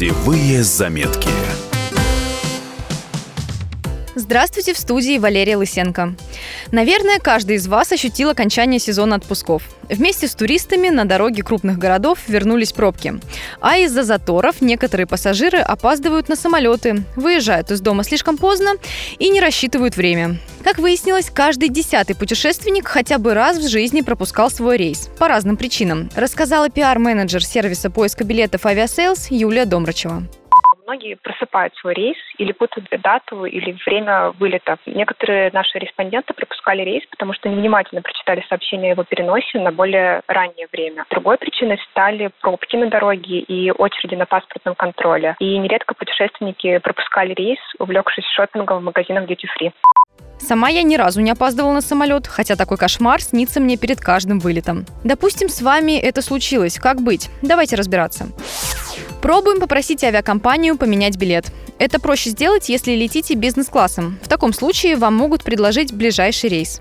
Путевые заметки. Здравствуйте, в студии Валерия Лысенко. Наверное, каждый из вас ощутил окончание сезона отпусков. Вместе с туристами на дороги крупных городов вернулись пробки. А из-за заторов некоторые пассажиры опаздывают на самолеты, выезжают из дома слишком поздно и не рассчитывают время. Как выяснилось, каждый десятый путешественник хотя бы раз в жизни пропускал свой рейс. По разным причинам, рассказала пиар-менеджер сервиса поиска билетов «Авиасейлс» Юлия Домрачева многие просыпают свой рейс или путают дату или время вылета. Некоторые наши респонденты пропускали рейс, потому что невнимательно прочитали сообщение о его переносе на более раннее время. Другой причиной стали пробки на дороге и очереди на паспортном контроле. И нередко путешественники пропускали рейс, увлекшись шопингом в магазинах Duty Free. Сама я ни разу не опаздывала на самолет, хотя такой кошмар снится мне перед каждым вылетом. Допустим, с вами это случилось. Как быть? Давайте разбираться. Пробуем попросить авиакомпанию поменять билет. Это проще сделать, если летите бизнес-классом. В таком случае вам могут предложить ближайший рейс.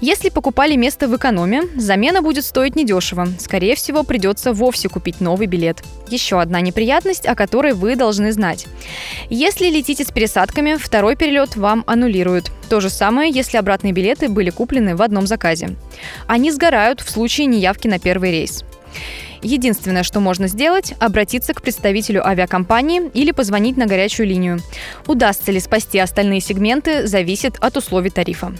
Если покупали место в экономе, замена будет стоить недешево. Скорее всего, придется вовсе купить новый билет. Еще одна неприятность, о которой вы должны знать. Если летите с пересадками, второй перелет вам аннулируют. То же самое, если обратные билеты были куплены в одном заказе. Они сгорают в случае неявки на первый рейс. Единственное, что можно сделать, обратиться к представителю авиакомпании или позвонить на горячую линию. Удастся ли спасти остальные сегменты, зависит от условий тарифа.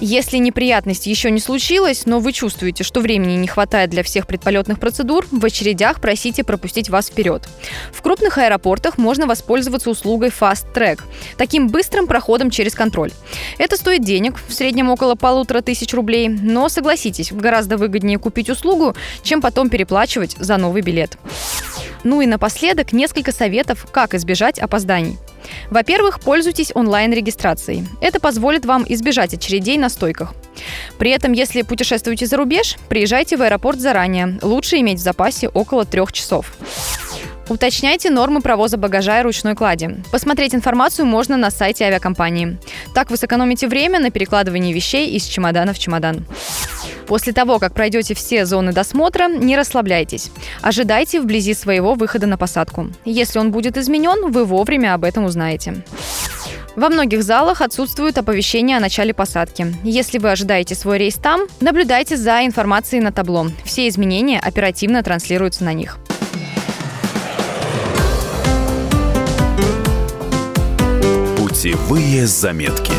Если неприятность еще не случилась, но вы чувствуете, что времени не хватает для всех предполетных процедур, в очередях просите пропустить вас вперед. В крупных аэропортах можно воспользоваться услугой Fast Track, таким быстрым проходом через контроль. Это стоит денег, в среднем около полутора тысяч рублей, но согласитесь, гораздо выгоднее купить услугу, чем потом переплачивать за новый билет. Ну и напоследок несколько советов, как избежать опозданий. Во-первых, пользуйтесь онлайн-регистрацией. Это позволит вам избежать очередей на стойках. При этом, если путешествуете за рубеж, приезжайте в аэропорт заранее. Лучше иметь в запасе около трех часов. Уточняйте нормы провоза багажа и ручной клади. Посмотреть информацию можно на сайте авиакомпании. Так вы сэкономите время на перекладывании вещей из чемодана в чемодан. После того, как пройдете все зоны досмотра, не расслабляйтесь. Ожидайте вблизи своего выхода на посадку. Если он будет изменен, вы вовремя об этом узнаете. Во многих залах отсутствует оповещение о начале посадки. Если вы ожидаете свой рейс там, наблюдайте за информацией на табло. Все изменения оперативно транслируются на них. Путевые заметки.